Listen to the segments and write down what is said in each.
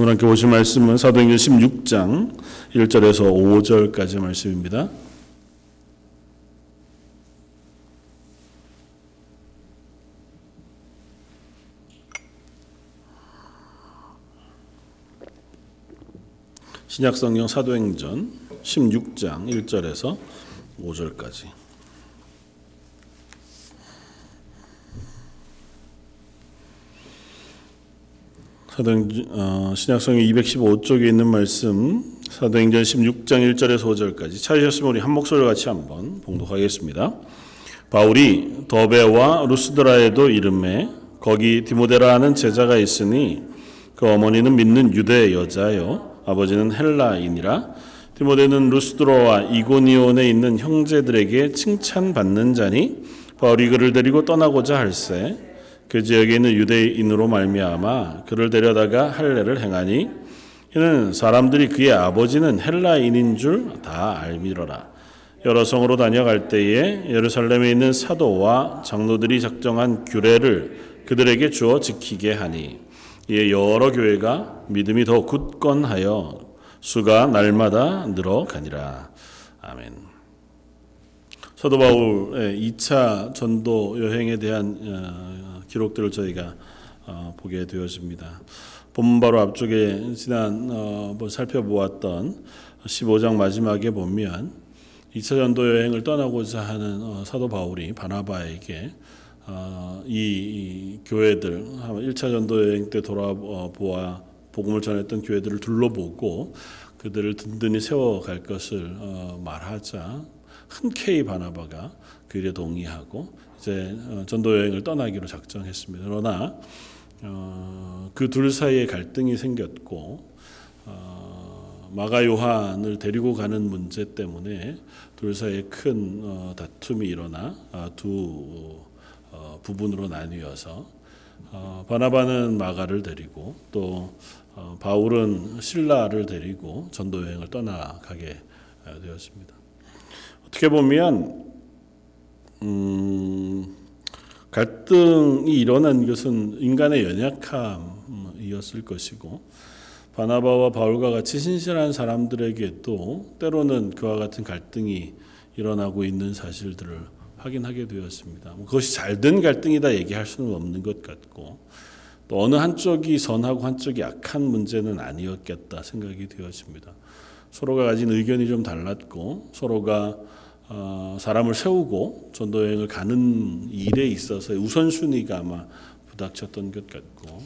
오늘 함께 보실 말씀은 사도행전 16장 1절에서 5절까지 말씀입니다. 신약성경 사도행전 16장 1절에서 5절까지 사도행전 어, 신약성경 215쪽에 있는 말씀 사도행전 16장 1절에서 5절까지 찾으셨으면 우리 한 목소리로 같이 한번 봉독하겠습니다. 바울이 더베와 루스드라에도 이름에 거기 디모데라 하는 제자가 있으니 그 어머니는 믿는 유대 여자요 아버지는 헬라인이라 디모데는 루스드로와 이고니온에 있는 형제들에게 칭찬받는 자니 바울이 그를 데리고 떠나고자 할세 그 지역에 있는 유대인으로 말미암아 그를 데려다가 할례를 행하니 이는 사람들이 그의 아버지는 헬라인인 줄 다 알미러라. 여러 성으로 다녀갈 때에 예루살렘에 있는 사도와 장로들이 작정한 규례를 그들에게 주어 지키게 하니 이에 여러 교회가 믿음이 더 굳건하여 수가 날마다 늘어가니라. 아멘. 사도 바울의 2차 전도 여행에 대한 어, 기록들을 저희가 어, 보게 되었습니다. 본 바로 앞쪽에 지난 어, 뭐 살펴보았던 15장 마지막에 보면 2차 전도 여행을 떠나고자 하는 어, 사도 바울이 바나바에게 어, 이, 이, 교회들 1차 전도 여행 때 돌아보아 복음을 전했던 교회들을 둘러보고 그들을 든든히 세워갈 것을 어, 말하자 흔쾌히 바나바가 그 일에 동의하고 이제 어, 전도 여행을 떠나기로 작정했습니다. 그러나 어, 그 둘 사이에 갈등이 생겼고 어, 마가 요한을 데리고 가는 문제 때문에 둘 사이에 큰 어, 다툼이 일어나 아, 두 어, 부분으로 나뉘어서 어, 바나바는 마가를 데리고 또 바울은 신라를 데리고 전도 여행을 떠나가게 되었습니다. 어떻게 보면 음, 갈등이 일어난 것은 인간의 연약함이었을 것이고 바나바와 바울과 같이 신실한 사람들에게도 때로는 그와 같은 갈등이 일어나고 있는 사실들을 확인하게 되었습니다. 뭐 그것이 잘된 갈등이다 얘기할 수는 없는 것 같고 또 어느 한쪽이 선하고 한쪽이 악한 문제는 아니었겠다 생각이 되었습니다. 서로가 가진 의견이 좀 달랐고 서로가 어, 사람을 세우고 전도 여행을 가는 일에 있어서 우선순위가 아마 부닥쳤던 것 같고.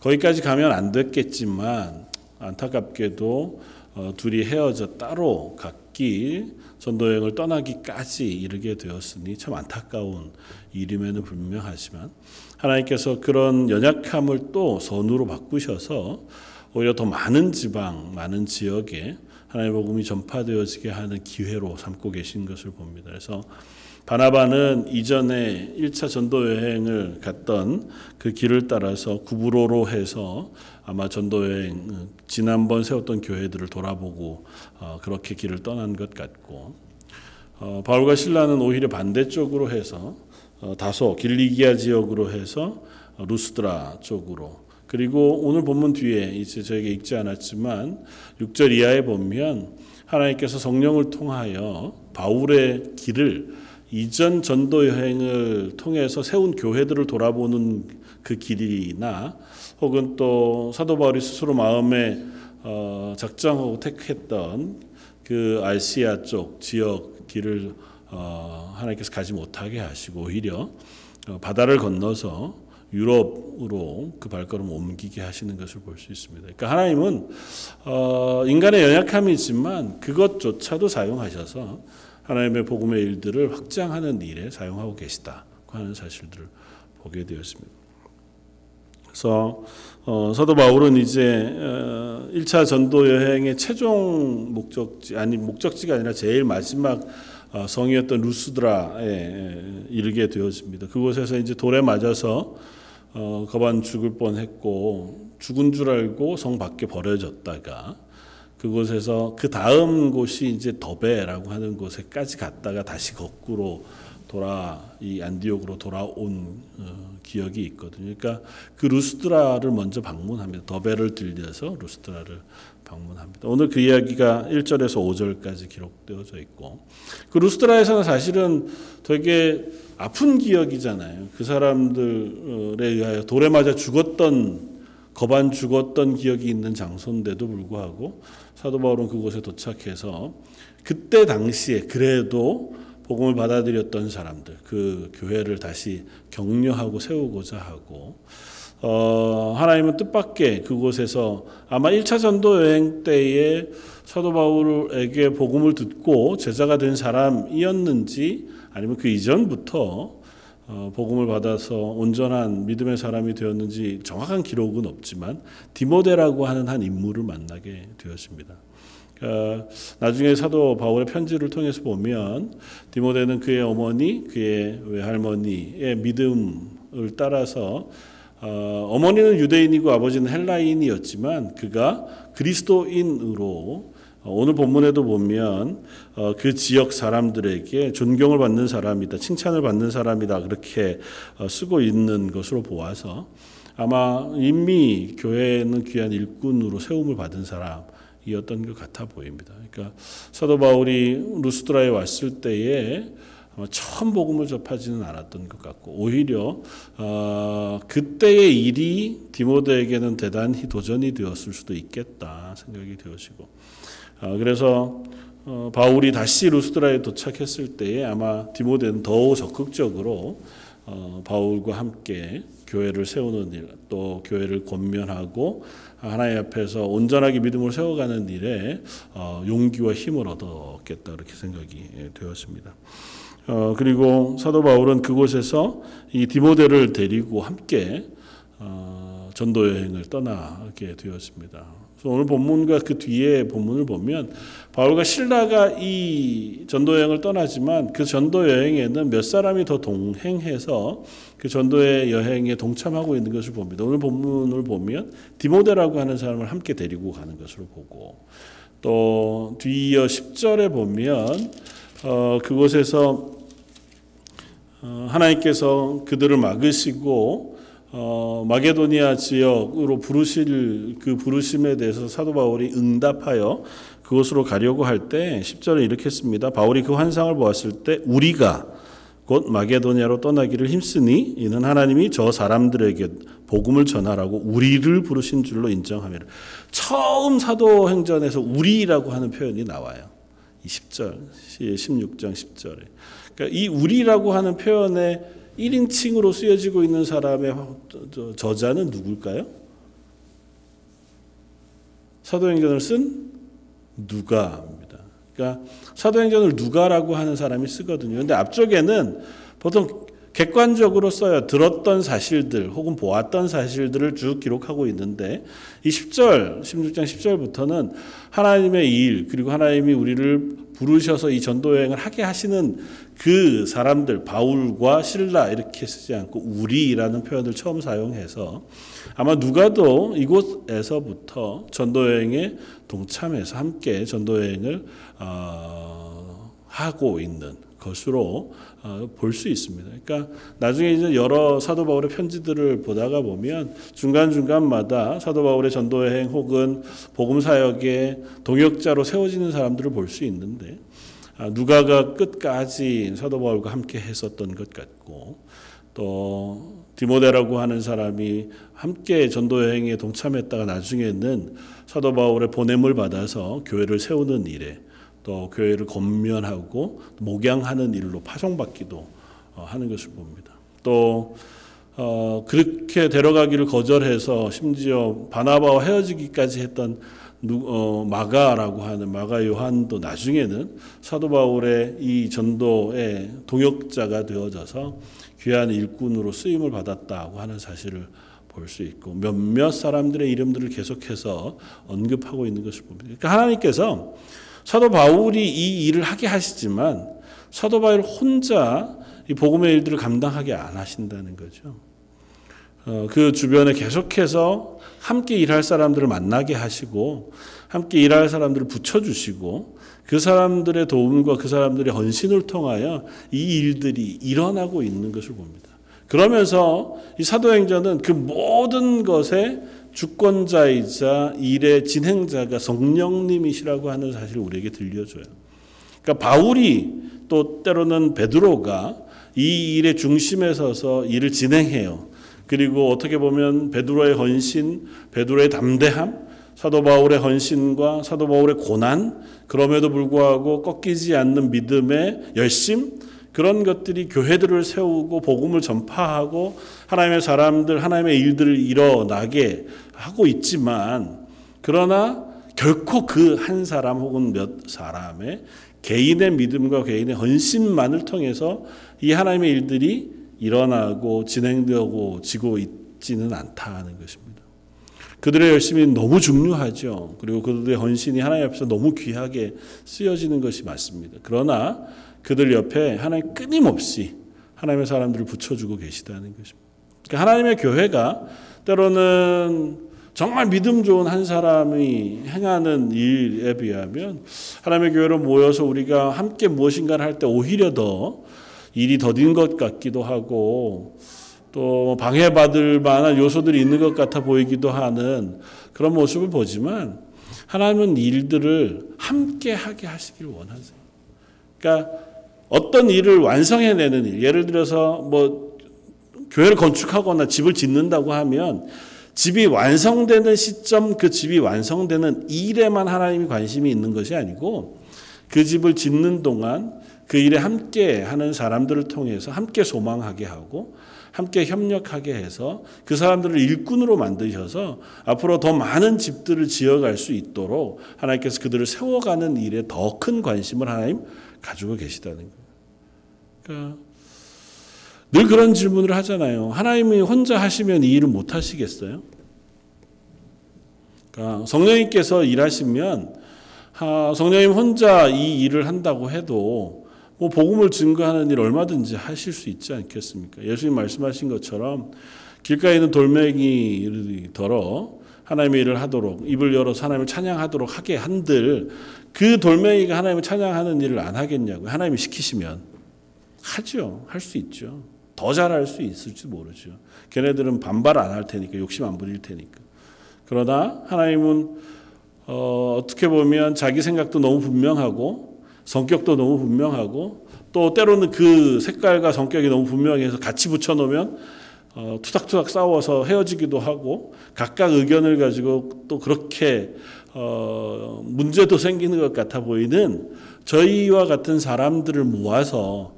거기까지 가면 안 됐겠지만 안타깝게도 어, 둘이 헤어져 따로 각기 전도 여행을 떠나기까지 이르게 되었으니 참 안타까운 일임에는 분명하지만 하나님께서 그런 연약함을 또 선으로 바꾸셔서 오히려 더 많은 지방, 많은 지역에 하나님의 복음이 전파되어지게 하는 기회로 삼고 계신 것을 봅니다. 그래서 바나바는 이전에 1차 전도 여행을 갔던 그 길을 따라서 구브로로 해서 아마 전도 여행 지난번 세웠던 교회들을 돌아보고 어, 그렇게 길을 떠난 것 같고 어, 바울과 신라는 오히려 반대쪽으로 해서 어, 다소 길리기아 지역으로 해서 루스드라 쪽으로 그리고 오늘 본문 뒤에 이제 저에게 읽지 않았지만 6절 이하에 보면 하나님께서 성령을 통하여 바울의 길을 이전 전도 여행을 통해서 세운 교회들을 돌아보는 그 길이나 혹은 또 사도 바울이 스스로 마음에 어, 작정하고 택했던 그 알시아 쪽 지역 길을 어, 하나님께서 가지 못하게 하시고 오히려 어, 바다를 건너서 유럽으로 그 발걸음을 옮기게 하시는 것을 볼 수 있습니다. 그러니까 하나님은 어, 인간의 연약함이지만 그것조차도 사용하셔서 하나님의 복음의 일들을 확장하는 일에 사용하고 계시다고 하는 사실들을 보게 되었습니다. 그래서 어, 사도 바울은 이제 어, 1차 전도 여행의 최종 목적지 아니 목적지가 아니라 제일 마지막 어, 성이었던 루스드라에 이르게 되었습니다. 그곳에서 이제 돌에 맞아서 어, 거반 죽을 뻔했고 죽은 줄 알고 성 밖에 버려졌다가 그곳에서 그 다음 곳이 이제 더베라고 하는 곳에까지 갔다가 다시 거꾸로 돌아 이 안디옥으로 돌아온 어, 기억이 있거든요. 그러니까 그 루스드라를 먼저 방문합니다. 더베를 들려서 루스드라를 방문합니다. 오늘 그 이야기가 1절에서 5절까지 기록되어져 있고 그 루스드라에서는 사실은 되게 아픈 기억이잖아요. 그 사람들에 의하여 돌에 맞아 죽었던 거반 죽었던 기억이 있는 장소인데도 불구하고 사도 바울은 그곳에 도착해서 그때 당시에 그래도 복음을 받아들였던 사람들 그 교회를 다시 격려하고 세우고자 하고 어, 하나님은 뜻밖의 그곳에서 아마 1차 전도 여행 때에 사도 바울에게 복음을 듣고 제자가 된 사람이었는지 아니면 그 이전부터 어, 복음을 받아서 온전한 믿음의 사람이 되었는지 정확한 기록은 없지만 디모데라고 하는 한 인물을 만나게 되었습니다. 어, 나중에 사도 바울의 편지를 통해서 보면 디모데는 그의 어머니, 그의 외할머니의 믿음을 따라서 어, 어머니는 유대인이고 아버지는 헬라인이었지만 그가 그리스도인으로 어, 오늘 본문에도 보면 어, 그 지역 사람들에게 존경을 받는 사람이다, 칭찬을 받는 사람이다 그렇게 어, 쓰고 있는 것으로 보아서 아마 이미 교회는 귀한 일꾼으로 세움을 받은 사람 이었던 것 같아 보입니다. 그러니까 사도 바울이 루스드라에 왔을 때에 처음 복음을 접하지는 않았던 것 같고 오히려 어, 그때의 일이 디모데에게는 대단히 도전이 되었을 수도 있겠다 생각이 되어지고 어, 그래서 어, 바울이 다시 루스드라에 도착했을 때에 아마 디모데는 더욱 적극적으로 어, 바울과 함께 교회를 세우는 일, 또 교회를 권면하고 하나님 앞에서 온전하게 믿음을 세워가는 일에 어, 용기와 힘을 얻었겠다 그렇게 생각이 예, 되었습니다. 어, 그리고 사도 바울은 그곳에서 이 디모데를 데리고 함께 어, 전도 여행을 떠나게 되었습니다. 그래서 오늘 본문과 그 뒤에 본문을 보면 바울과 신라가 이 전도 여행을 떠나지만 그 전도 여행에는 몇 사람이 더 동행해서 그 전도의 여행에 동참하고 있는 것을 봅니다. 오늘 본문을 보면 디모데라고 하는 사람을 함께 데리고 가는 것으로 보고 또 뒤이어 10절에 보면 어, 그곳에서 어, 하나님께서 그들을 막으시고 어, 마게도니아 지역으로 부르실 그 부르심에 대해서 사도 바울이 응답하여 그곳으로 가려고 할 때 10절에 이렇게 씁니다. 바울이 그 환상을 보았을 때 우리가 곧 마게도니아로 떠나기를 힘쓰니 이는 하나님이 저 사람들에게 복음을 전하라고 우리를 부르신 줄로 인정하며 처음 사도행전에서 우리라고 하는 표현이 나와요. 이 10절, 16장 10절에. 그러니까 이 우리라고 하는 표현에 1인칭으로 쓰여지고 있는 사람의 저자는 누굴까요? 사도행전을 쓴 누가입니다. 그러니까 사도행전을 누가라고 하는 사람이 쓰거든요. 근데 앞쪽에는 보통 객관적으로 써요. 들었던 사실들 혹은 보았던 사실들을 쭉 기록하고 있는데 이 10절, 16장 10절부터는 하나님의 일 그리고 하나님이 우리를 부르셔서 이 전도 여행을 하게 하시는 그 사람들 바울과 신라 이렇게 쓰지 않고 우리라는 표현을 처음 사용해서 아마 누가도 이곳에서부터 전도 여행에 동참해서 함께 전도 여행을 어, 하고 있는 것으로 어, 볼수 있습니다. 그러니까 나중에 이제 여러 사도 바울의 편지들을 보다가 보면 중간 중간마다 사도 바울의 전도 여행 혹은 복음 사역의 동역자로 세워지는 사람들을 볼 수 있는데 아, 누가가 끝까지 사도 바울과 함께 했었던 것 같고 또 디모데라고 하는 사람이 함께 전도 여행에 동참했다가 나중에는 사도 바울의 보냄을 받아서 교회를 세우는 일에 또 교회를 건면하고 목양하는 일로 파송받기도 어, 하는 것을 봅니다. 또 어, 그렇게 데려가기를 거절해서 심지어 바나바와 헤어지기까지 했던 누, 어, 마가라고 하는 마가 요한도 나중에는 사도 바울의 이 전도의 동역자가 되어져서 귀한 일꾼으로 쓰임을 받았다고 하는 사실을 볼 수 있고 몇몇 사람들의 이름들을 계속해서 언급하고 있는 것을 봅니다. 그러니까 하나님께서 사도 바울이 이 일을 하게 하시지만 사도 바울 혼자 이 복음의 일들을 감당하게 안 하신다는 거죠. 어, 그 주변에 계속해서 함께 일할 사람들을 만나게 하시고 함께 일할 사람들을 붙여주시고 그 사람들의 도움과 그 사람들의 헌신을 통하여 이 일들이 일어나고 있는 것을 봅니다. 그러면서 이 사도행전은 그 모든 것의 주권자이자 일의 진행자가 성령님이시라고 하는 사실을 우리에게 들려줘요. 그러니까 바울이 또 때로는 베드로가 이 일의 중심에 서서 일을 진행해요. 그리고 어떻게 보면 베드로의 헌신, 베드로의 담대함, 사도 바울의 헌신과 사도 바울의 고난, 그럼에도 불구하고 꺾이지 않는 믿음의 열심, 그런 것들이 교회들을 세우고 복음을 전파하고 하나님의 사람들, 하나님의 일들을 일어나게 하고 있지만, 그러나 결코 그 한 사람 혹은 몇 사람의 개인의 믿음과 개인의 헌신만을 통해서 이 하나님의 일들이 일어나고 진행되고 지고 있지는 않다는 것입니다. 그들의 열심이 너무 중요하죠. 그리고 그들의 헌신이 하나님 앞에서 너무 귀하게 쓰여지는 것이 맞습니다. 그러나 그들 옆에 하나님 끊임없이 하나님의 사람들을 붙여주고 계시다는 것입니다. 그러니까 하나님의 교회가 때로는 정말 믿음 좋은 한 사람이 행하는 일에 비하면 하나님의 교회로 모여서 우리가 함께 무엇인가를 할 때 오히려 더 일이 더딘 것 같기도 하고 또 방해받을 만한 요소들이 있는 것 같아 보이기도 하는 그런 모습을 보지만 하나님은 일들을 함께 하게 하시길 원하세요. 그러니까 어떤 일을 완성해내는 일, 예를 들어서 뭐 교회를 건축하거나 집을 짓는다고 하면 집이 완성되는 시점, 그 집이 완성되는 일에만 하나님이 관심이 있는 것이 아니고 그 집을 짓는 동안 그 일에 함께 하는 사람들을 통해서 함께 소망하게 하고 함께 협력하게 해서 그 사람들을 일꾼으로 만드셔서 앞으로 더 많은 집들을 지어갈 수 있도록 하나님께서 그들을 세워가는 일에 더 큰 관심을 하나님 가지고 계시다는 거예요. 그러니까 늘 그런 질문을 하잖아요. 하나님이 혼자 하시면 이 일을 못 하시겠어요? 그러니까 성령님께서 일하시면 성령님 혼자 이 일을 한다고 해도 뭐 복음을 증거하는 일 얼마든지 하실 수 있지 않겠습니까? 예수님 말씀하신 것처럼 길가에 있는 돌멩이 덜어 하나님의 일을 하도록 입을 열어서 하나님을 찬양하도록 하게 한들 그 돌멩이가 하나님을 찬양하는 일을 안 하겠냐고요. 하나님이 시키시면 하죠. 할 수 있죠. 더 잘할 수 있을지 모르죠. 걔네들은 반발 안 할 테니까 욕심 안 부릴 테니까. 그러나 하나님은 어, 어떻게 보면 자기 생각도 너무 분명하고 성격도 너무 분명하고 또 때로는 그 색깔과 성격이 너무 분명해서 같이 붙여놓으면 어, 투닥투닥 싸워서 헤어지기도 하고 각각 의견을 가지고 또 그렇게 어, 문제도 생기는 것 같아 보이는 저희와 같은 사람들을 모아서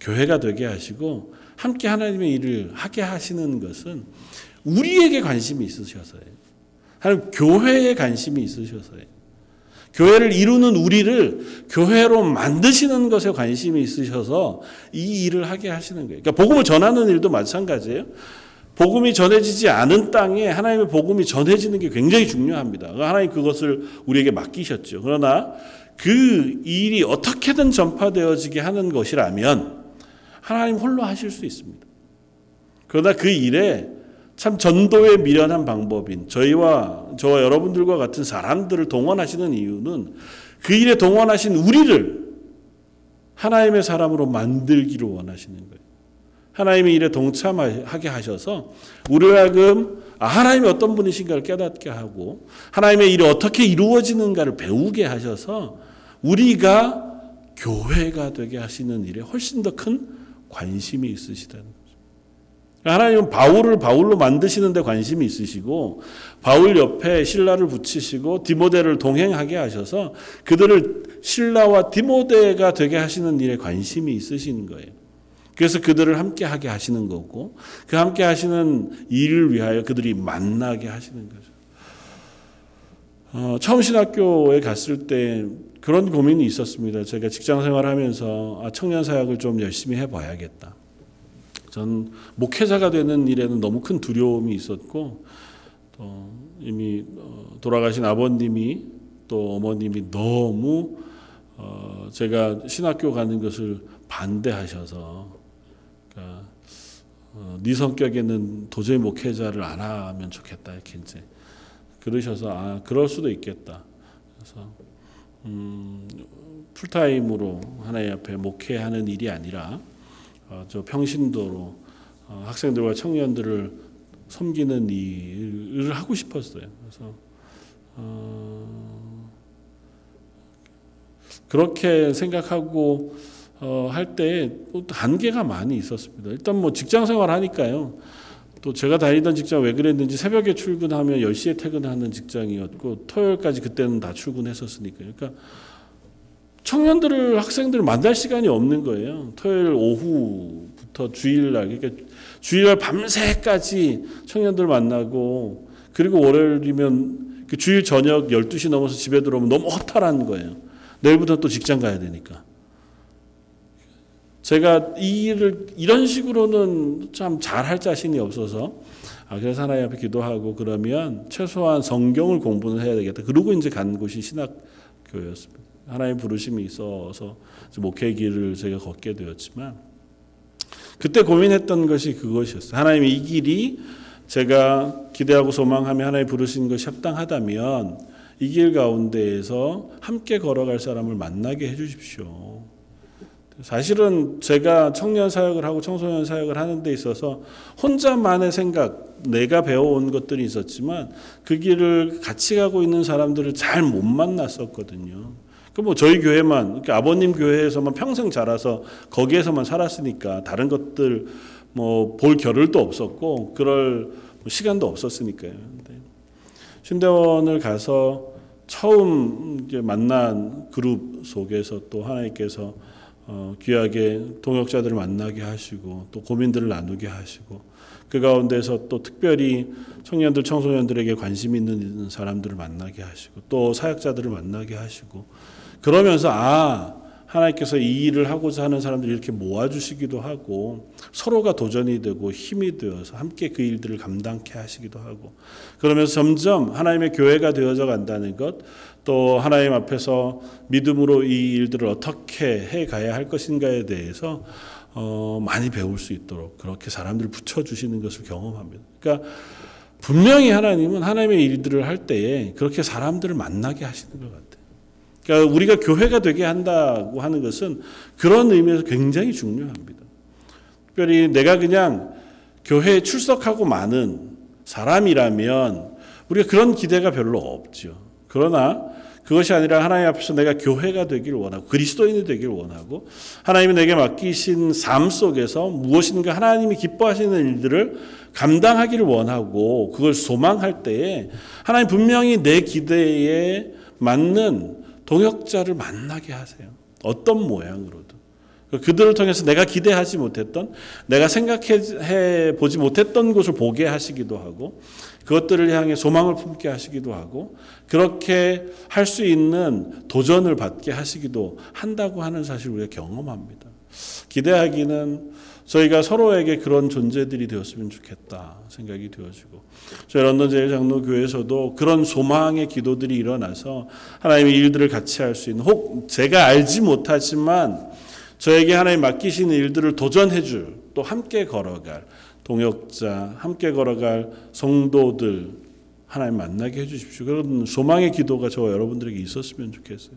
교회가 되게 하시고 함께 하나님의 일을 하게 하시는 것은 우리에게 관심이 있으셔서예요. 하나님 교회에 관심이 있으셔서예요. 교회를 이루는 우리를 교회로 만드시는 것에 관심이 있으셔서 이 일을 하게 하시는 거예요. 그러니까 복음을 전하는 일도 마찬가지예요. 복음이 전해지지 않은 땅에 하나님의 복음이 전해지는 게 굉장히 중요합니다. 하나님 그것을 우리에게 맡기셨죠. 그러나 그 일이 어떻게든 전파되어지게 하는 것이라면 하나님 홀로 하실 수 있습니다. 그러나 그 일에 참 전도에 미련한 방법인 저희와 저와 여러분들과 같은 사람들을 동원하시는 이유는 그 일에 동원하신 우리를 하나님의 사람으로 만들기를 원하시는 거예요. 하나님의 일에 동참하게 하셔서 우리를 하금 아, 하나님이 어떤 분이신가를 깨닫게 하고 하나님의 일이 어떻게 이루어지는가를 배우게 하셔서 우리가 교회가 되게 하시는 일에 훨씬 더 큰 관심이 있으시다는. 하나님은 바울을 바울로 만드시는 데 관심이 있으시고 바울 옆에 신라를 붙이시고 디모데를 동행하게 하셔서 그들을 신라와 디모데가 되게 하시는 일에 관심이 있으신 거예요. 그래서 그들을 함께 하게 하시는 거고 그 함께 하시는 일을 위하여 그들이 만나게 하시는 거죠. 어, 처음 신학교에 갔을 때 그런 고민이 있었습니다. 제가 직장 생활하면서 아, 청년 사역을 좀 열심히 해봐야겠다. 전 목회자가 되는 일에는 너무 큰 두려움이 있었고 또 이미 어, 돌아가신 아버님이 또 어머님이 너무 어, 제가 신학교 가는 것을 반대하셔서 그러니까 어, 네 성격에는 도저히 목회자를 안 하면 좋겠다 이렇게 이제 그러셔서 아 그럴 수도 있겠다. 그래서 음, 풀타임으로 하나님 앞에 목회하는 일이 아니라 어, 저 평신도로 어, 학생들과 청년들을 섬기는 일을 하고 싶었어요. 그래서 어, 그렇게 생각하고 어, 할때 한계가 많이 있었습니다. 일단 뭐 직장 생활 하니까요. 또 제가 다니던 직장 왜 그랬는지 새벽에 출근하면 10시에 퇴근하는 직장이었고 토요일까지 그때는 다 출근했었으니까요. 그러니까 청년들을 학생들을 만날 시간이 없는 거예요. 토요일 오후부터 주일날 그러니까 주일날 밤새까지 청년들 만나고 그리고 월요일이면 그 주일 저녁 12시 넘어서 집에 들어오면 너무 허탈한 거예요. 내일부터 또 직장 가야 되니까. 제가 이 일을 이런 식으로는 참 잘할 자신이 없어서 아, 그래서 하나님 앞에 기도하고 그러면 최소한 성경을 공부는 해야 되겠다. 그러고 이제 간 곳이 신학교였습니다. 하나님 부르심이 있어서 목회 길을 제가 걷게 되었지만 그때 고민했던 것이 그것이었어요. 하나님 이 길이 제가 기대하고 소망하며 하나님 부르신 것이 합당하다면 이 길 가운데에서 함께 걸어갈 사람을 만나게 해주십시오. 사실은 제가 청년 사역을 하고 청소년 사역을 하는 데 있어서 혼자만의 생각, 내가 배워온 것들이 있었지만 그 길을 같이 가고 있는 사람들을 잘 못 만났었거든요. 그뭐 저희 교회만 그러니까 아버님 교회에서만 평생 자라서 거기에서만 살았으니까 다른 것들 뭐 볼 겨를도 없었고 그럴 시간도 없었으니까요. 신대원을 가서 처음 만난 그룹 속에서 또 하나님께서 어, 귀하게 동역자들을 만나게 하시고 또 고민들을 나누게 하시고 그 가운데서 또 특별히 청년들 청소년들에게 관심 있는 사람들을 만나게 하시고 또 사역자들을 만나게 하시고 그러면서 아 하나님께서 이 일을 하고자 하는 사람들이 이렇게 모아주시기도 하고 서로가 도전이 되고 힘이 되어서 함께 그 일들을 감당케 하시기도 하고 그러면서 점점 하나님의 교회가 되어져 간다는 것 또 하나님 앞에서 믿음으로 이 일들을 어떻게 해 가야 할 것인가에 대해서 어, 많이 배울 수 있도록 그렇게 사람들을 붙여주시는 것을 경험합니다. 그러니까 분명히 하나님은 하나님의 일들을 할 때에 그렇게 사람들을 만나게 하시는 것 같아요. 그러니까 우리가 교회가 되게 한다고 하는 것은 그런 의미에서 굉장히 중요합니다. 특별히 내가 그냥 교회에 출석하고 많은 사람이라면 우리가 그런 기대가 별로 없죠. 그러나 그것이 아니라 하나님 앞에서 내가 교회가 되기를 원하고 그리스도인이 되기를 원하고 하나님이 내게 맡기신 삶 속에서 무엇인가 하나님이 기뻐하시는 일들을 감당하기를 원하고 그걸 소망할 때에 하나님 분명히 내 기대에 맞는 동역자를 만나게 하세요. 어떤 모양으로든. 그들을 통해서 내가 기대하지 못했던, 내가 생각해 보지 못했던 것을 보게 하시기도 하고, 그것들을 향해 소망을 품게 하시기도 하고, 그렇게 할 수 있는 도전을 받게 하시기도 한다고 하는 사실을 우리가 경험합니다. 기대하기는 저희가 서로에게 그런 존재들이 되었으면 좋겠다 생각이 되어지고 저희 런던 제일장로교회에서도 그런 소망의 기도들이 일어나서 하나님의 일들을 같이 할 수 있는 혹 제가 알지 못하지만 저에게 하나님 맡기시는 일들을 도전해 줄 또 함께 걸어갈 동역자 함께 걸어갈 성도들 하나님 만나게 해 주십시오. 그런 소망의 기도가 저와 여러분들에게 있었으면 좋겠어요.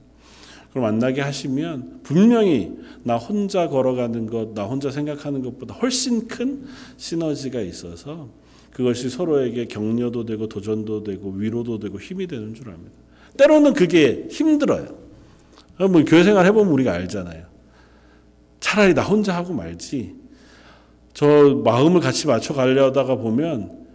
그걸 만나게 하시면 분명히 나 혼자 걸어가는 것, 나 혼자 생각하는 것보다 훨씬 큰 시너지가 있어서 그것이 서로에게 격려도 되고 도전도 되고 위로도 되고 힘이 되는 줄 압니다. 때로는 그게 힘들어요. 뭐 교회 생활 해보면 우리가 알잖아요. 차라리 나 혼자 하고 말지. 저 마음을 같이 맞춰 가려다가 보면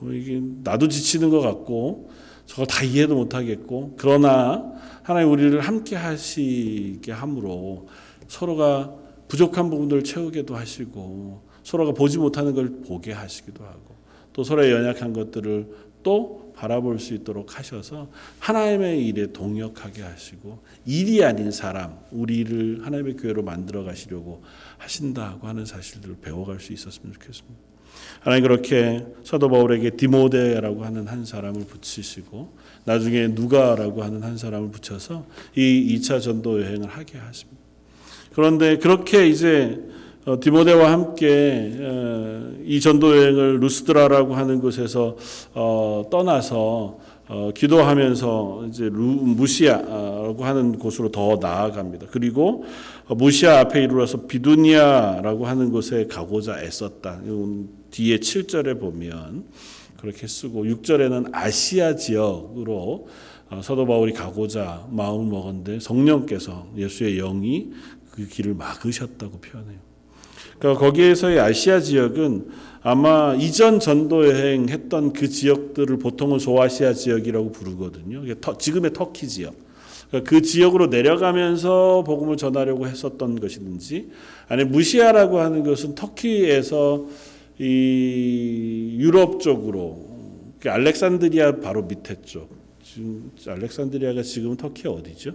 뭐 이게 나도 지치는 것 같고 저걸 다 이해도 못 하겠고 그러나 하나님 우리를 함께 하시게 함으로 서로가 부족한 부분들을 채우게도 하시고 서로가 보지 못하는 걸 보게 하시기도 하고 또 서로의 연약한 것들을 또 바라볼 수 있도록 하셔서 하나님의 일에 동역하게 하시고 일이 아닌 사람 우리를 하나님의 교회로 만들어 가시려고 하신다고 하는 사실들을 배워갈 수 있었으면 좋겠습니다. 하나님 그렇게 사도 바울에게 디모데라고 하는 한 사람을 붙이시고 나중에 누가라고 하는 한 사람을 붙여서 이 2차 전도 여행을 하게 하십니다. 그런데 그렇게 이제 어, 디모데와 함께 어, 이 전도 여행을 루스드라라고 하는 곳에서 어, 떠나서 어, 기도하면서 이제 루, 무시아라고 하는 곳으로 더 나아갑니다. 그리고 어, 무시아 앞에 이르러서 비두니아라고 하는 곳에 가고자 애썼다. 뒤에 7절에 보면 그렇게 쓰고 6절에는 아시아 지역으로 어, 사도 바울이 가고자 마음을 먹었는데 성령께서 예수의 영이 그 길을 막으셨다고 표현해요. 그러니까 거기에서의 아시아 지역은 아마 이전 전도 여행했던 그 지역들을 보통은 소아시아 지역이라고 부르거든요. 지금의 터키 지역. 그러니까 그 지역으로 내려가면서 복음을 전하려고 했었던 것이든지 아니 무시아라고 하는 것은 터키에서 이 유럽 쪽으로 그 알렉산드리아 바로 밑에 쪽 지금 알렉산드리아가 지금 터키 어디죠?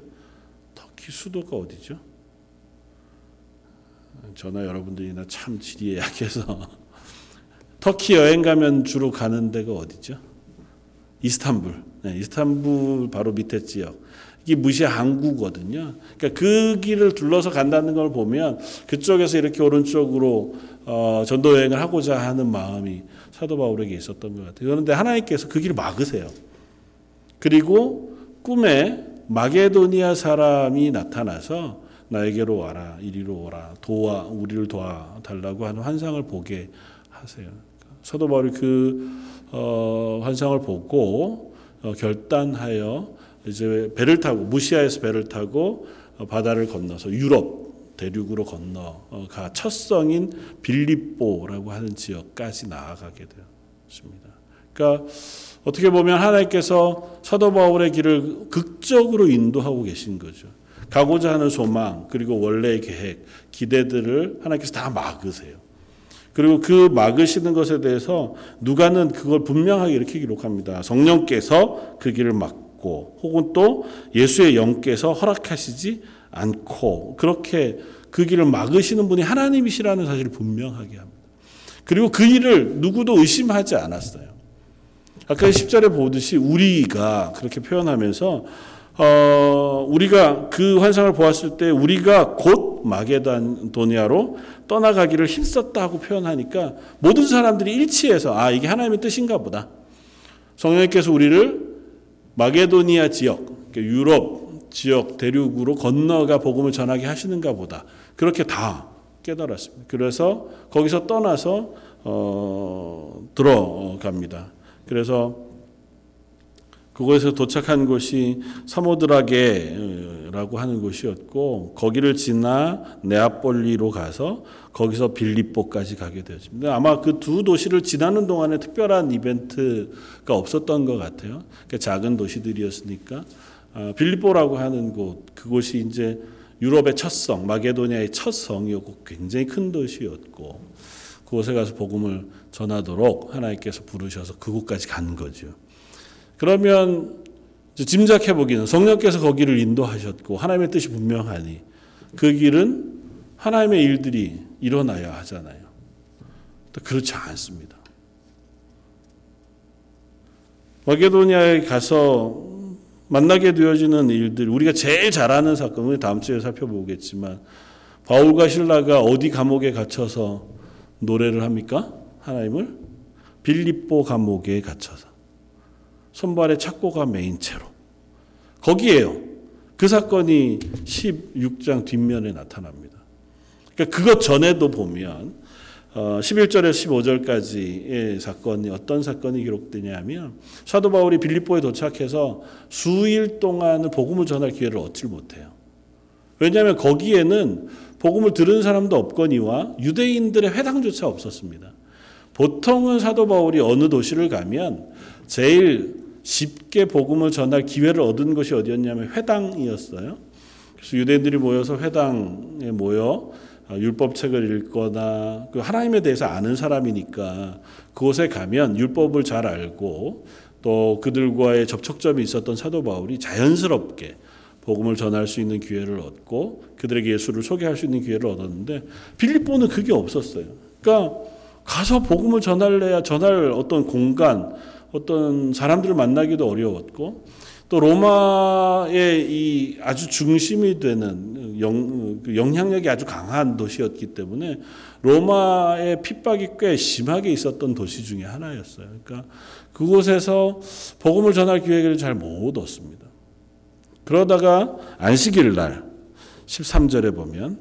터키 수도가 어디죠? 저나 여러분들이나 참 지리에 약해서 터키 여행 가면 주로 가는 데가 어디죠? 이스탄불. 네, 이스탄불 바로 밑에 지역. 이게 무시 항구거든요. 그러니까 그 길을 둘러서 간다는 걸 보면 그쪽에서 이렇게 오른쪽으로 어, 전도 여행을 하고자 하는 마음이 사도 바울에게 있었던 것 같아요. 그런데 하나님께서 그 길을 막으세요. 그리고 꿈에 마게도니아 사람이 나타나서 나에게로 와라 이리로 오라 도와 우리를 도와 달라고 하는 환상을 보게 하세요. 사도 바울이 그 어, 환상을 보고 어, 결단하여 이제 배를 타고 무시아에서 배를 타고 어, 바다를 건너서 유럽 대륙으로 건너가 첫 성인 빌립보라고 하는 지역까지 나아가게 되었습니다. 그러니까 어떻게 보면 하나님께서 사도 바울의 길을 극적으로 인도하고 계신 거죠. 가고자 하는 소망 그리고 원래의 계획, 기대들을 하나님께서 다 막으세요. 그리고 그 막으시는 것에 대해서 누가는 그걸 분명하게 이렇게 기록합니다. 성령께서 그 길을 막 고 혹은 또 예수의 영께서 허락하시지 않고 그렇게 그 길을 막으시는 분이 하나님이시라는 사실을 분명하게 합니다. 그리고 그 일을 누구도 의심하지 않았어요. 아까 10절에 보듯이 우리가 그렇게 표현하면서 어, 우리가 그 환상을 보았을 때 우리가 곧 마게도니아로 떠나가기를 힘썼다고 표현하니까 모든 사람들이 일치해서 아 이게 하나님의 뜻인가 보다. 성령께서 우리를 마게도니아 지역, 그러니까 유럽 지역 대륙으로 건너가 복음을 전하게 하시는가 보다. 그렇게 다 깨달았습니다. 그래서 거기서 떠나서 어, 들어갑니다. 그래서 그곳에서 도착한 곳이 사모드라게라고 하는 곳이었고 거기를 지나 네아폴리로 가서 거기서 빌립보까지 가게 되었습니다. 아마 그 두 도시를 지나는 동안에 특별한 이벤트가 없었던 것 같아요. 그러니까 작은 도시들이었으니까 아, 빌립보라고 하는 곳 그곳이 이제 유럽의 첫 성, 마게도니아의 첫 성이었고 굉장히 큰 도시였고 그곳에 가서 복음을 전하도록 하나님께서 부르셔서 그곳까지 간 거죠. 그러면 짐작해 보기는 성령께서 거기를 인도하셨고 하나님의 뜻이 분명하니 그 길은 하나님의 일들이 일어나야 하잖아요. 그렇지 않습니다. 마게도니아에 가서 만나게 되어지는 일들, 우리가 제일 잘 아는 사건을 다음 주에 살펴보겠지만, 바울과 신라가 어디 감옥에 갇혀서 노래를 합니까? 하나님을? 빌립보 감옥에 갇혀서. 손발에 착고가 메인 채로. 거기에요. 그 사건이 16장 뒷면에 나타납니다. 그러니까 그것 전에도 보면 11절에서 어, 15절까지의 사건이 어떤 사건이 기록되냐면 사도 바울이 빌립보에 도착해서 수일 동안은 복음을 전할 기회를 얻지 못해요. 왜냐하면 거기에는 복음을 들은 사람도 없거니와 유대인들의 회당조차 없었습니다. 보통은 사도 바울이 어느 도시를 가면 제일 쉽게 복음을 전할 기회를 얻은 것이 어디였냐면 회당이었어요. 그래서 유대인들이 모여서 회당에 모여 어, 율법책을 읽거나 그 하나님에 대해서 아는 사람이니까 그곳에 가면 율법을 잘 알고 또 그들과의 접촉점이 있었던 사도 바울이 자연스럽게 복음을 전할 수 있는 기회를 얻고 그들에게 예수를 소개할 수 있는 기회를 얻었는데 빌립보는 그게 없었어요. 그러니까 가서 복음을 전할래야 전할 어떤 공간, 어떤 사람들을 만나기도 어려웠고 또 로마의 이 아주 중심이 되는 영, 그 영향력이 아주 강한 도시였기 때문에 로마의 핍박이 꽤 심하게 있었던 도시 중에 하나였어요. 그러니까 그곳에서 복음을 전할 기회를 잘 못 얻습니다. 그러다가 안식일 날 13절에 보면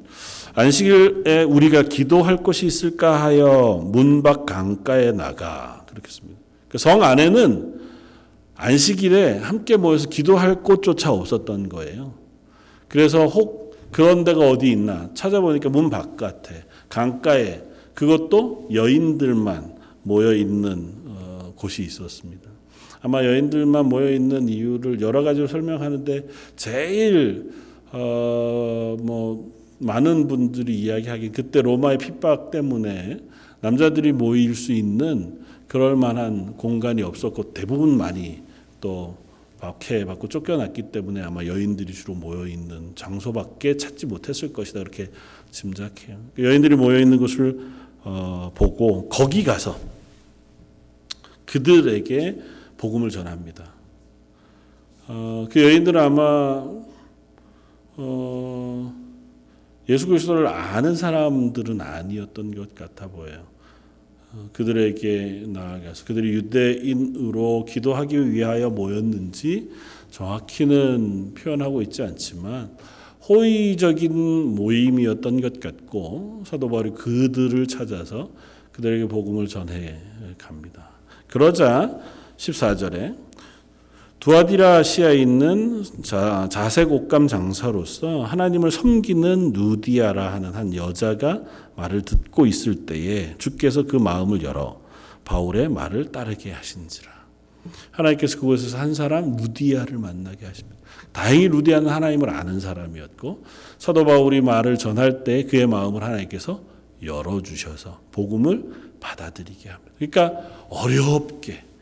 안식일에 우리가 기도할 곳이 있을까 하여 문밖 강가에 나가 그렇게 씁니다. 그성 안에는 안식일에 함께 모여서 기도할 곳조차 없었던 거예요. 그래서 혹 그런 데가 어디 있나 찾아보니까 문 바깥에 강가에 그것도 여인들만 모여 있는 어, 곳이 있었습니다. 아마 여인들만 모여 있는 이유를 여러 가지로 설명하는데 제일 어 뭐 많은 분들이 이야기하기 그때 로마의 핍박 때문에 남자들이 모일 수 있는 그럴 만한 공간이 없었고 대부분 많이 또 박해받고 쫓겨났기 때문에 아마 여인들이 주로 모여 있는 장소밖에 찾지 못했을 것이다 그렇게 짐작해요. 여인들이 모여 있는 곳을 어, 보고 거기 가서 그들에게 복음을 전합니다. 어, 그 여인들은 아마 어, 예수 그리스도를 아는 사람들은 아니었던 것 같아 보여요. 어, 그들에게 나아가서 그들이 유대인으로 기도하기 위하여 모였는지 정확히는 표현하고 있지 않지만 호의적인 모임이었던 것 같고 사도 바울이 그들을 찾아서 그들에게 복음을 전해 갑니다. 그러자 14절에 두아디라시아에 있는 자, 자색 옷감 장사로서 하나님을 섬기는 누디아라 하는 한 여자가 말을 듣고 있을 때에 주께서 그 마음을 열어 바울의 말을 따르게 하신지라. 하나님께서 그곳에서 한 사람 루디아를 만나게 하십니다. 다행히 루디아는 하나님을 아는 사람이었고 사도 바울이 말을 전할 때 그의 마음을 하나님께서 열어 주셔서 복음을 받아들이게 합니다. 그러니까 어렵게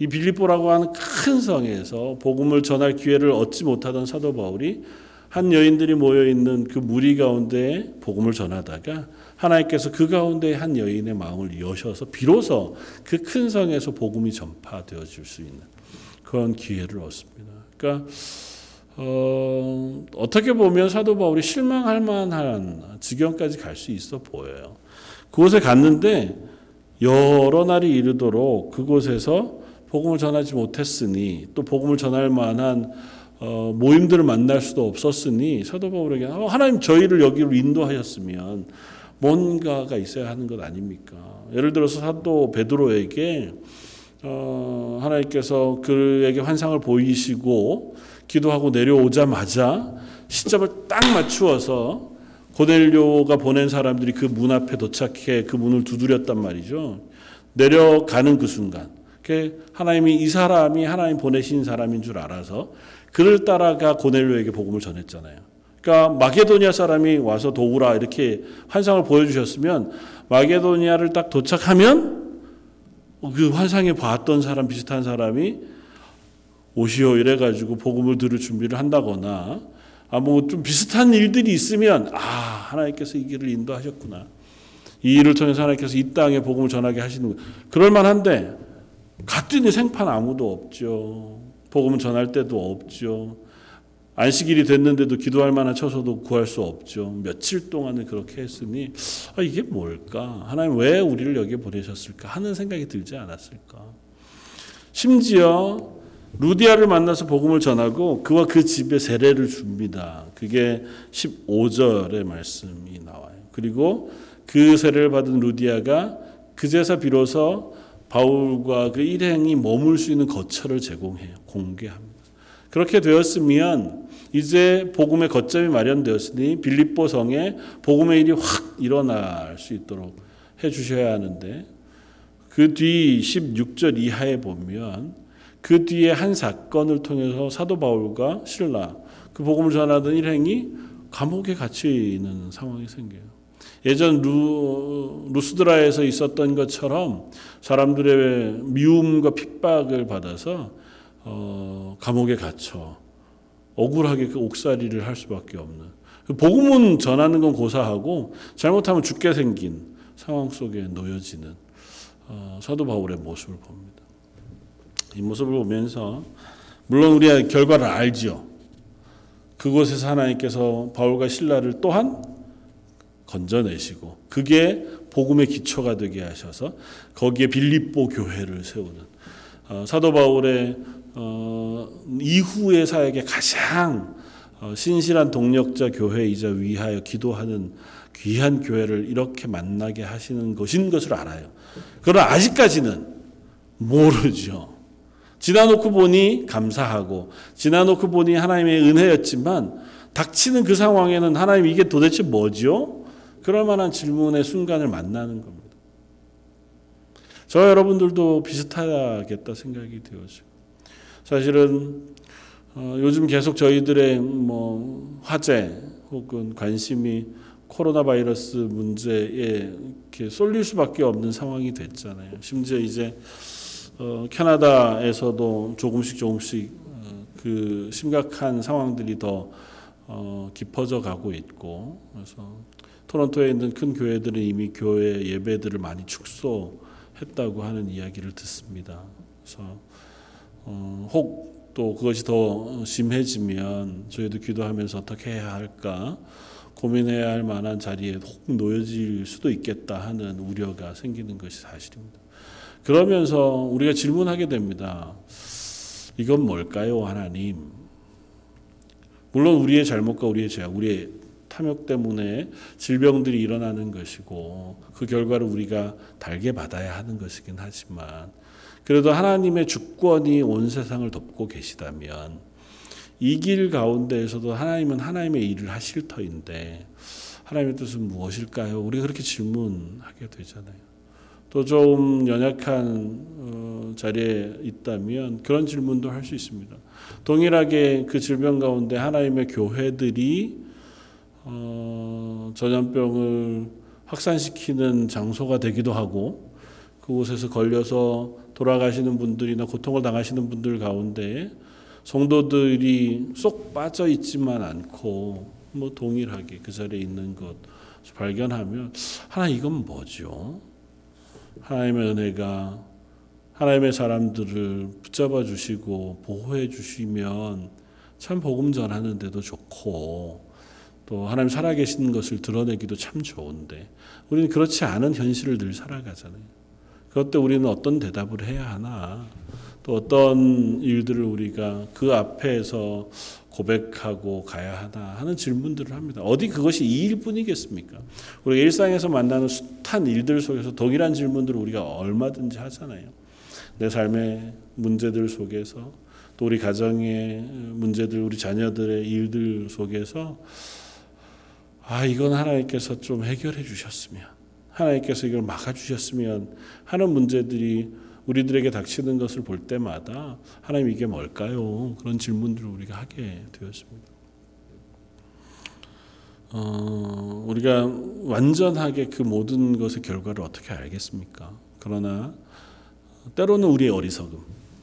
이 빌립보라고 하는 큰 성에서 복음을 전할 기회를 얻지 못하던 사도 바울이 한 여인들이 모여 있는 그 무리 가운데 복음을 전하다가 하나님께서 그 가운데 한 여인의 마음을 여셔서 비로소 그 큰 성에서 복음이 전파되어질 수 있는 그런 기회를 얻습니다. 그러니까 어, 어떻게 보면 사도 바울이 실망할 만한 지경까지 갈 수 있어 보여요. 그곳에 갔는데 여러 날이 이르도록 그곳에서 복음을 전하지 못했으니 또 복음을 전할 만한 어, 모임들을 만날 수도 없었으니 사도 바울에게 어, 하나님 저희를 여기로 인도하셨으면 뭔가가 있어야 하는 것 아닙니까? 예를 들어서 사도 베드로에게 어, 하나님께서 그에게 환상을 보이시고 기도하고 내려오자마자 시점을 딱 맞추어서 고넬료가 보낸 사람들이 그 문 앞에 도착해 그 문을 두드렸단 말이죠. 내려가는 그 순간 하나님이 이 사람이 하나님 보내신 사람인 줄 알아서 그를 따라가 고넬료에게 복음을 전했잖아요. 그러니까 마게도니아 사람이 와서 도우라 이렇게 환상을 보여주셨으면 마게도니아를 딱 도착하면 그 환상에 봤던 사람 비슷한 사람이 오시오 이래가지고 복음을 들을 준비를 한다거나 아 뭐 좀 비슷한 일들이 있으면 아 하나님께서 이 길을 인도하셨구나 이 일을 통해서 하나님께서 이 땅에 복음을 전하게 하시는 그럴 만한데 갔더니 생판 아무도 없죠. 복음을 전할 때도 없죠. 안식일이 됐는데도 기도할 만한 처소도 구할 수 없죠. 며칠 동안은 그렇게 했으니 아, 이게 뭘까? 하나님 왜 우리를 여기에 보내셨을까? 하는 생각이 들지 않았을까? 심지어 루디아를 만나서 복음을 전하고 그와 그 집에 세례를 줍니다. 그게 15절의 말씀이 나와요. 그리고 그 세례를 받은 루디아가 그제서 비로소 바울과 그 일행이 머물 수 있는 거처를 제공해요. 공개합니다. 그렇게 되었으면 이제 복음의 거점이 마련되었으니 빌립보 성에 복음의 일이 확 일어날 수 있도록 해 주셔야 하는데 그 뒤 16절 이하에 보면 그 뒤에 한 사건을 통해서 사도 바울과 신라 그 복음을 전하던 일행이 감옥에 갇혀 있는 상황이 생겨요. 예전 루, 루스드라에서 있었던 것처럼 사람들의 미움과 핍박을 받아서 어, 감옥에 갇혀 억울하게 그 옥살이를 할 수밖에 없는 그 복음은 전하는 건 고사하고 잘못하면 죽게 생긴 상황 속에 놓여지는 어, 사도 바울의 모습을 봅니다. 이 모습을 보면서 물론 우리가 결과를 알죠. 그곳에서 하나님께서 바울과 신라를 또한 건져내시고 그게 복음의 기초가 되게 하셔서 거기에 빌립보 교회를 세우는 어, 사도 바울의 어, 이후의 사역에 가장 어, 신실한 동력자 교회이자 위하여 기도하는 귀한 교회를 이렇게 만나게 하시는 것인 것을 알아요. 그러나 아직까지는 모르죠. 지나놓고 보니 감사하고 지나놓고 보니 하나님의 은혜였지만 닥치는 그 상황에는 하나님 이게 도대체 뭐죠? 그럴 만한 질문의 순간을 만나는 겁니다. 저 여러분들도 비슷하겠다 생각이 되어죠. 사실은 어, 요즘 계속 저희들의 뭐 화제 혹은 관심이 코로나 바이러스 문제에 이렇게 쏠릴 수밖에 없는 상황이 됐잖아요. 심지어 이제 어, 캐나다에서도 조금씩 조금씩 어, 그 심각한 상황들이 더 어, 깊어져 가고 있고 그래서 토론토에 있는 큰 교회들은 이미 교회 예배들을 많이 축소했다고 하는 이야기를 듣습니다. 그래서 어, 혹 또 그것이 더 심해지면 저희도 기도하면서 어떻게 해야 할까 고민해야 할 만한 자리에 혹 놓여질 수도 있겠다 하는 우려가 생기는 것이 사실입니다. 그러면서 우리가 질문하게 됩니다. 이건 뭘까요, 하나님? 물론 우리의 잘못과 우리의 죄악, 우리의 탐욕 때문에 질병들이 일어나는 것이고 그 결과를 우리가 달게 받아야 하는 것이긴 하지만 그래도 하나님의 주권이 온 세상을 덮고 계시다면 이 길 가운데에서도 하나님은 하나님의 일을 하실 터인데 하나님의 뜻은 무엇일까요? 우리가 그렇게 질문하게 되잖아요. 또 좀 연약한 어, 자리에 있다면 그런 질문도 할 수 있습니다. 동일하게 그 질병 가운데 하나님의 교회들이 어, 전염병을 확산시키는 장소가 되기도 하고 그곳에서 걸려서 돌아가시는 분들이나 고통을 당하시는 분들 가운데 성도들이 쏙 빠져 있지만 않고 뭐 동일하게 그 자리에 있는 것 발견하면 하나 이건 뭐죠? 하나님의 은혜가 하나님의 사람들을 붙잡아 주시고 보호해 주시면 참 복음 전하는데도 좋고 또 하나님 살아계신 것을 드러내기도 참 좋은데 우리는 그렇지 않은 현실을 늘 살아가잖아요. 그것 때 우리는 어떤 대답을 해야 하나 또 어떤 일들을 우리가 그 앞에서 고백하고 가야 하나 하는 질문들을 합니다. 어디 그것이 이 일뿐이겠습니까? 우리가 일상에서 만나는 숱한 일들 속에서 동일한 질문들을 우리가 얼마든지 하잖아요. 내 삶의 문제들 속에서 또 우리 가정의 문제들, 우리 자녀들의 일들 속에서 아 이건 하나님께서 좀 해결해 주셨으면 하나님께서 이걸 막아 주셨으면 하는 문제들이 우리들에게 닥치는 것을 볼 때마다 하나님 이게 뭘까요? 그런 질문들을 우리가 하게 되었습니다. 어, 우리가 완전하게 그 모든 것의 결과를 어떻게 알겠습니까? 그러나 때로는 우리의 어리석음,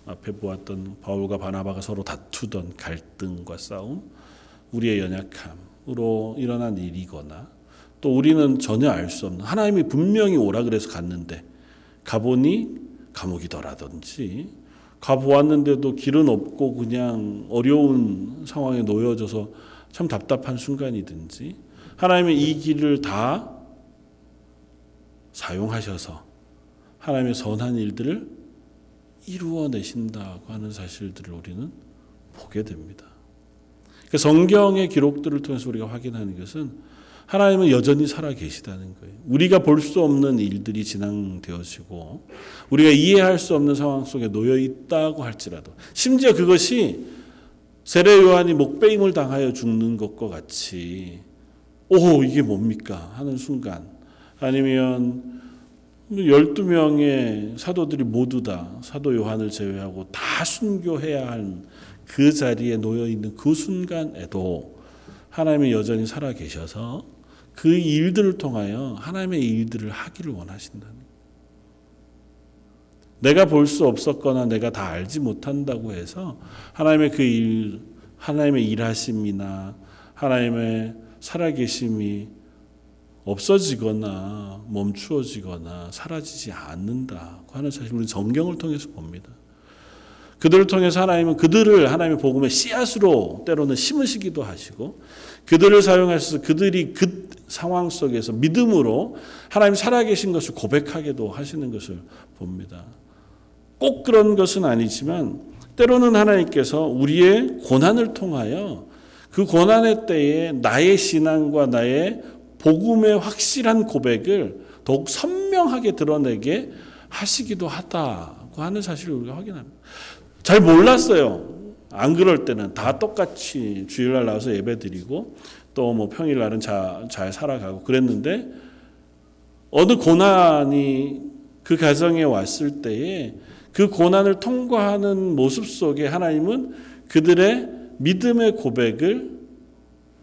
앞에 보았던 바울과 바나바가 서로 다투던 갈등과 싸움, 우리의 연약함 으로 일어난 일이거나 또 우리는 전혀 알 수 없는 하나님이 분명히 오라 그래서 갔는데 가보니 감옥이더라든지 가보았는데도 길은 없고 그냥 어려운 상황에 놓여져서 참 답답한 순간이든지 하나님의 이 길을 다 사용하셔서 하나님의 선한 일들을 이루어내신다고 하는 사실들을 우리는 보게 됩니다. 그러니까 성경의 기록들을 통해서 우리가 확인하는 것은 하나님은 여전히 살아 계시다는 거예요. 우리가 볼 수 없는 일들이 진행되어지고 우리가 이해할 수 없는 상황 속에 놓여 있다고 할지라도 심지어 그것이 세례 요한이 목베임을 당하여 죽는 것과 같이 오 이게 뭡니까 하는 순간 아니면 12명의 사도들이 모두 다 사도 요한을 제외하고 다 순교해야 한 그 자리에 놓여 있는 그 순간에도 하나님이 여전히 살아 계셔서 그 일들을 통하여 하나님의 일들을 하기를 원하신다는 내가 볼 수 없었거나 내가 다 알지 못한다고 해서 하나님의 그 일, 하나님의 일하심이나 하나님의 살아계심이 없어지거나 멈추어지거나 사라지지 않는다고 하는 사실을 우리 성경을 통해서 봅니다. 그들을 통해서 하나님은 그들을 하나님의 복음의 씨앗으로 때로는 심으시기도 하시고 그들을 사용하셔서 그들이 그 상황 속에서 믿음으로 하나님 살아계신 것을 고백하게도 하시는 것을 봅니다. 꼭 그런 것은 아니지만 때로는 하나님께서 우리의 고난을 통하여 그 고난의 때에 나의 신앙과 나의 복음의 확실한 고백을 더욱 선명하게 드러내게 하시기도 하다고 하는 사실을 우리가 확인합니다. 잘 몰랐어요. 안 그럴 때는 다 똑같이 주일날 나와서 예배 드리고 또 뭐 평일날은 자, 잘 살아가고 그랬는데 어느 고난이 그 가정에 왔을 때에 그 고난을 통과하는 모습 속에 하나님은 그들의 믿음의 고백을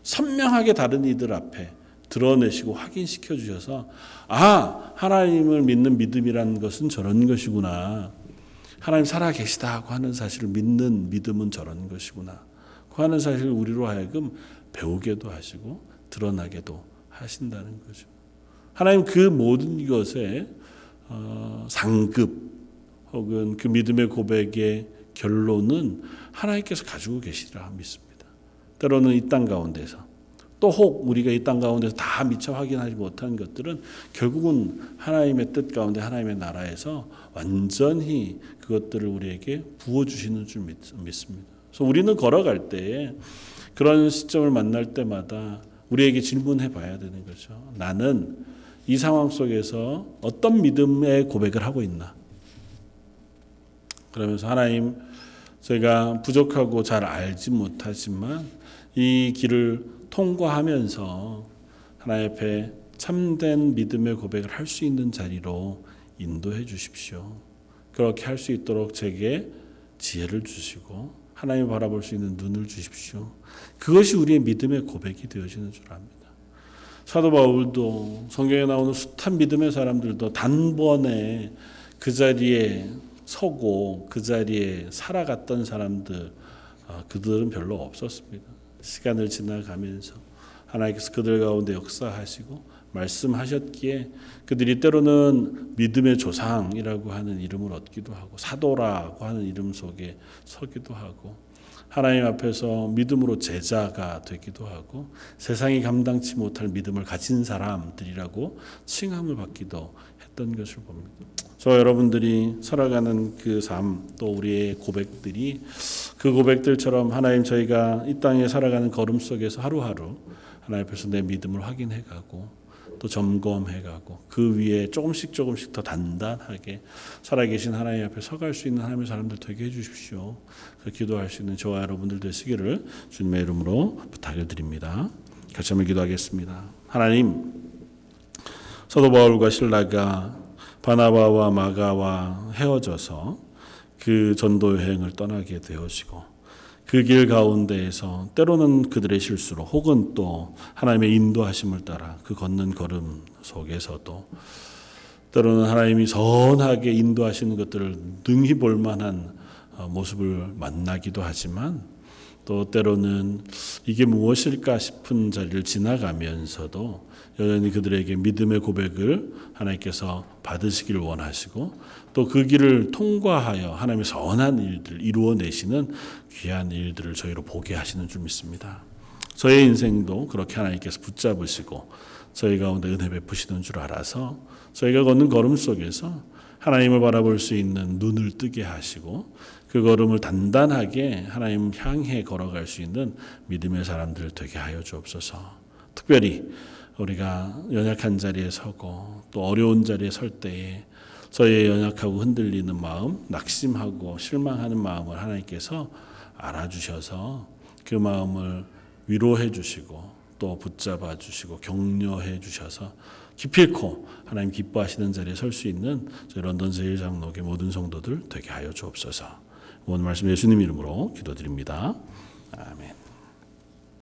선명하게 다른 이들 앞에 드러내시고 확인시켜 주셔서 아 하나님을 믿는 믿음이라는 것은 저런 것이구나 하나님 살아 계시다고 하는 사실을 믿는 믿음은 저런 것이구나 그 하는 사실을 우리로 하여금 배우게도 하시고 드러나게도 하신다는 거죠 하나님 그 모든 것에 어, 상급 혹은 그 믿음의 고백의 결론은 하나님께서 가지고 계시리라 믿습니다. 때로는 이 땅 가운데서 또 혹 우리가 이 땅 가운데서 다 미처 확인하지 못한 것들은 결국은 하나님의 뜻 가운데 하나님의 나라에서 완전히 그것들을 우리에게 부어 주시는 줄 믿, 믿습니다. 그래서 우리는 걸어갈 때에 그런 시점을 만날 때마다 우리에게 질문해 봐야 되는 거죠. 나는 이 상황 속에서 어떤 믿음의 고백을 하고 있나? 그러면서 하나님 제가 부족하고 잘 알지 못하지만 이 길을 통과하면서 하나님 앞에 참된 믿음의 고백을 할 수 있는 자리로 인도해 주십시오. 그렇게 할 수 있도록 제게 지혜를 주시고 하나님 바라볼 수 있는 눈을 주십시오. 그것이 우리의 믿음의 고백이 되어지는 줄 압니다. 사도 바울도 성경에 나오는 숱한 믿음의 사람들도 단번에 그 자리에 서고 그 자리에 살아갔던 사람들 아, 그들은 별로 없었습니다. 시간을 지나가면서 하나님께서 그들 가운데 역사하시고 말씀하셨기에 그들이 때로는 믿음의 조상이라고 하는 이름을 얻기도 하고 사도라고 하는 이름 속에 서기도 하고 하나님 앞에서 믿음으로 제자가 되기도 하고 세상이 감당치 못할 믿음을 가진 사람들이라고 칭함을 받기도 했던 것을 봅니다. 저 여러분들이 살아가는 그 삶 또 우리의 고백들이 그 고백들처럼 하나님 저희가 이 땅에 살아가는 걸음 속에서 하루하루 하나님 앞에서 내 믿음을 확인해 가고 또 점검해 가고 그 위에 조금씩 조금씩 더 단단하게 살아계신 하나님 앞에 서갈 수 있는 하나님의 사람들 되게 해 주십시오. 그 기도할 수 있는 저와 여러분들 되시기를 주님의 이름으로 부탁을 드립니다. 같이 한번 기도하겠습니다. 하나님 사도 바울과 신라가 바나바와 마가와 헤어져서 그 전도 여행을 떠나게 되어지고 그 길 가운데에서 때로는 그들의 실수로 혹은 또 하나님의 인도하심을 따라 그 걷는 걸음 속에서도 때로는 하나님이 선하게 인도하시는 것들을 능히 볼 만한 어, 모습을 만나기도 하지만 또 때로는 이게 무엇일까 싶은 자리를 지나가면서도 여전히 그들에게 믿음의 고백을 하나님께서 받으시기를 원하시고 또 그 길을 통과하여 하나님의 선한 일들 이루어내시는 귀한 일들을 저희로 보게 하시는 줄 믿습니다. 저의 인생도 그렇게 하나님께서 붙잡으시고 저희 가운데 은혜 베푸시는 줄 알아서 저희가 걷는 걸음 속에서 하나님을 바라볼 수 있는 눈을 뜨게 하시고 그 걸음을 단단하게 하나님 향해 걸어갈 수 있는 믿음의 사람들 되게 하여 주옵소서. 특별히 우리가 연약한 자리에 서고 또 어려운 자리에 설 때에 저희의 연약하고 흔들리는 마음, 낙심하고 실망하는 마음을 하나님께서 알아주셔서 그 마음을 위로해 주시고 또 붙잡아 주시고 격려해 주셔서 기필코 하나님 기뻐하시는 자리에 설 수 있는 저희 런던 제일장로교 모든 성도들 되게 하여 주옵소서. 오늘 말씀 예수님 이름으로 기도드립니다. 아멘.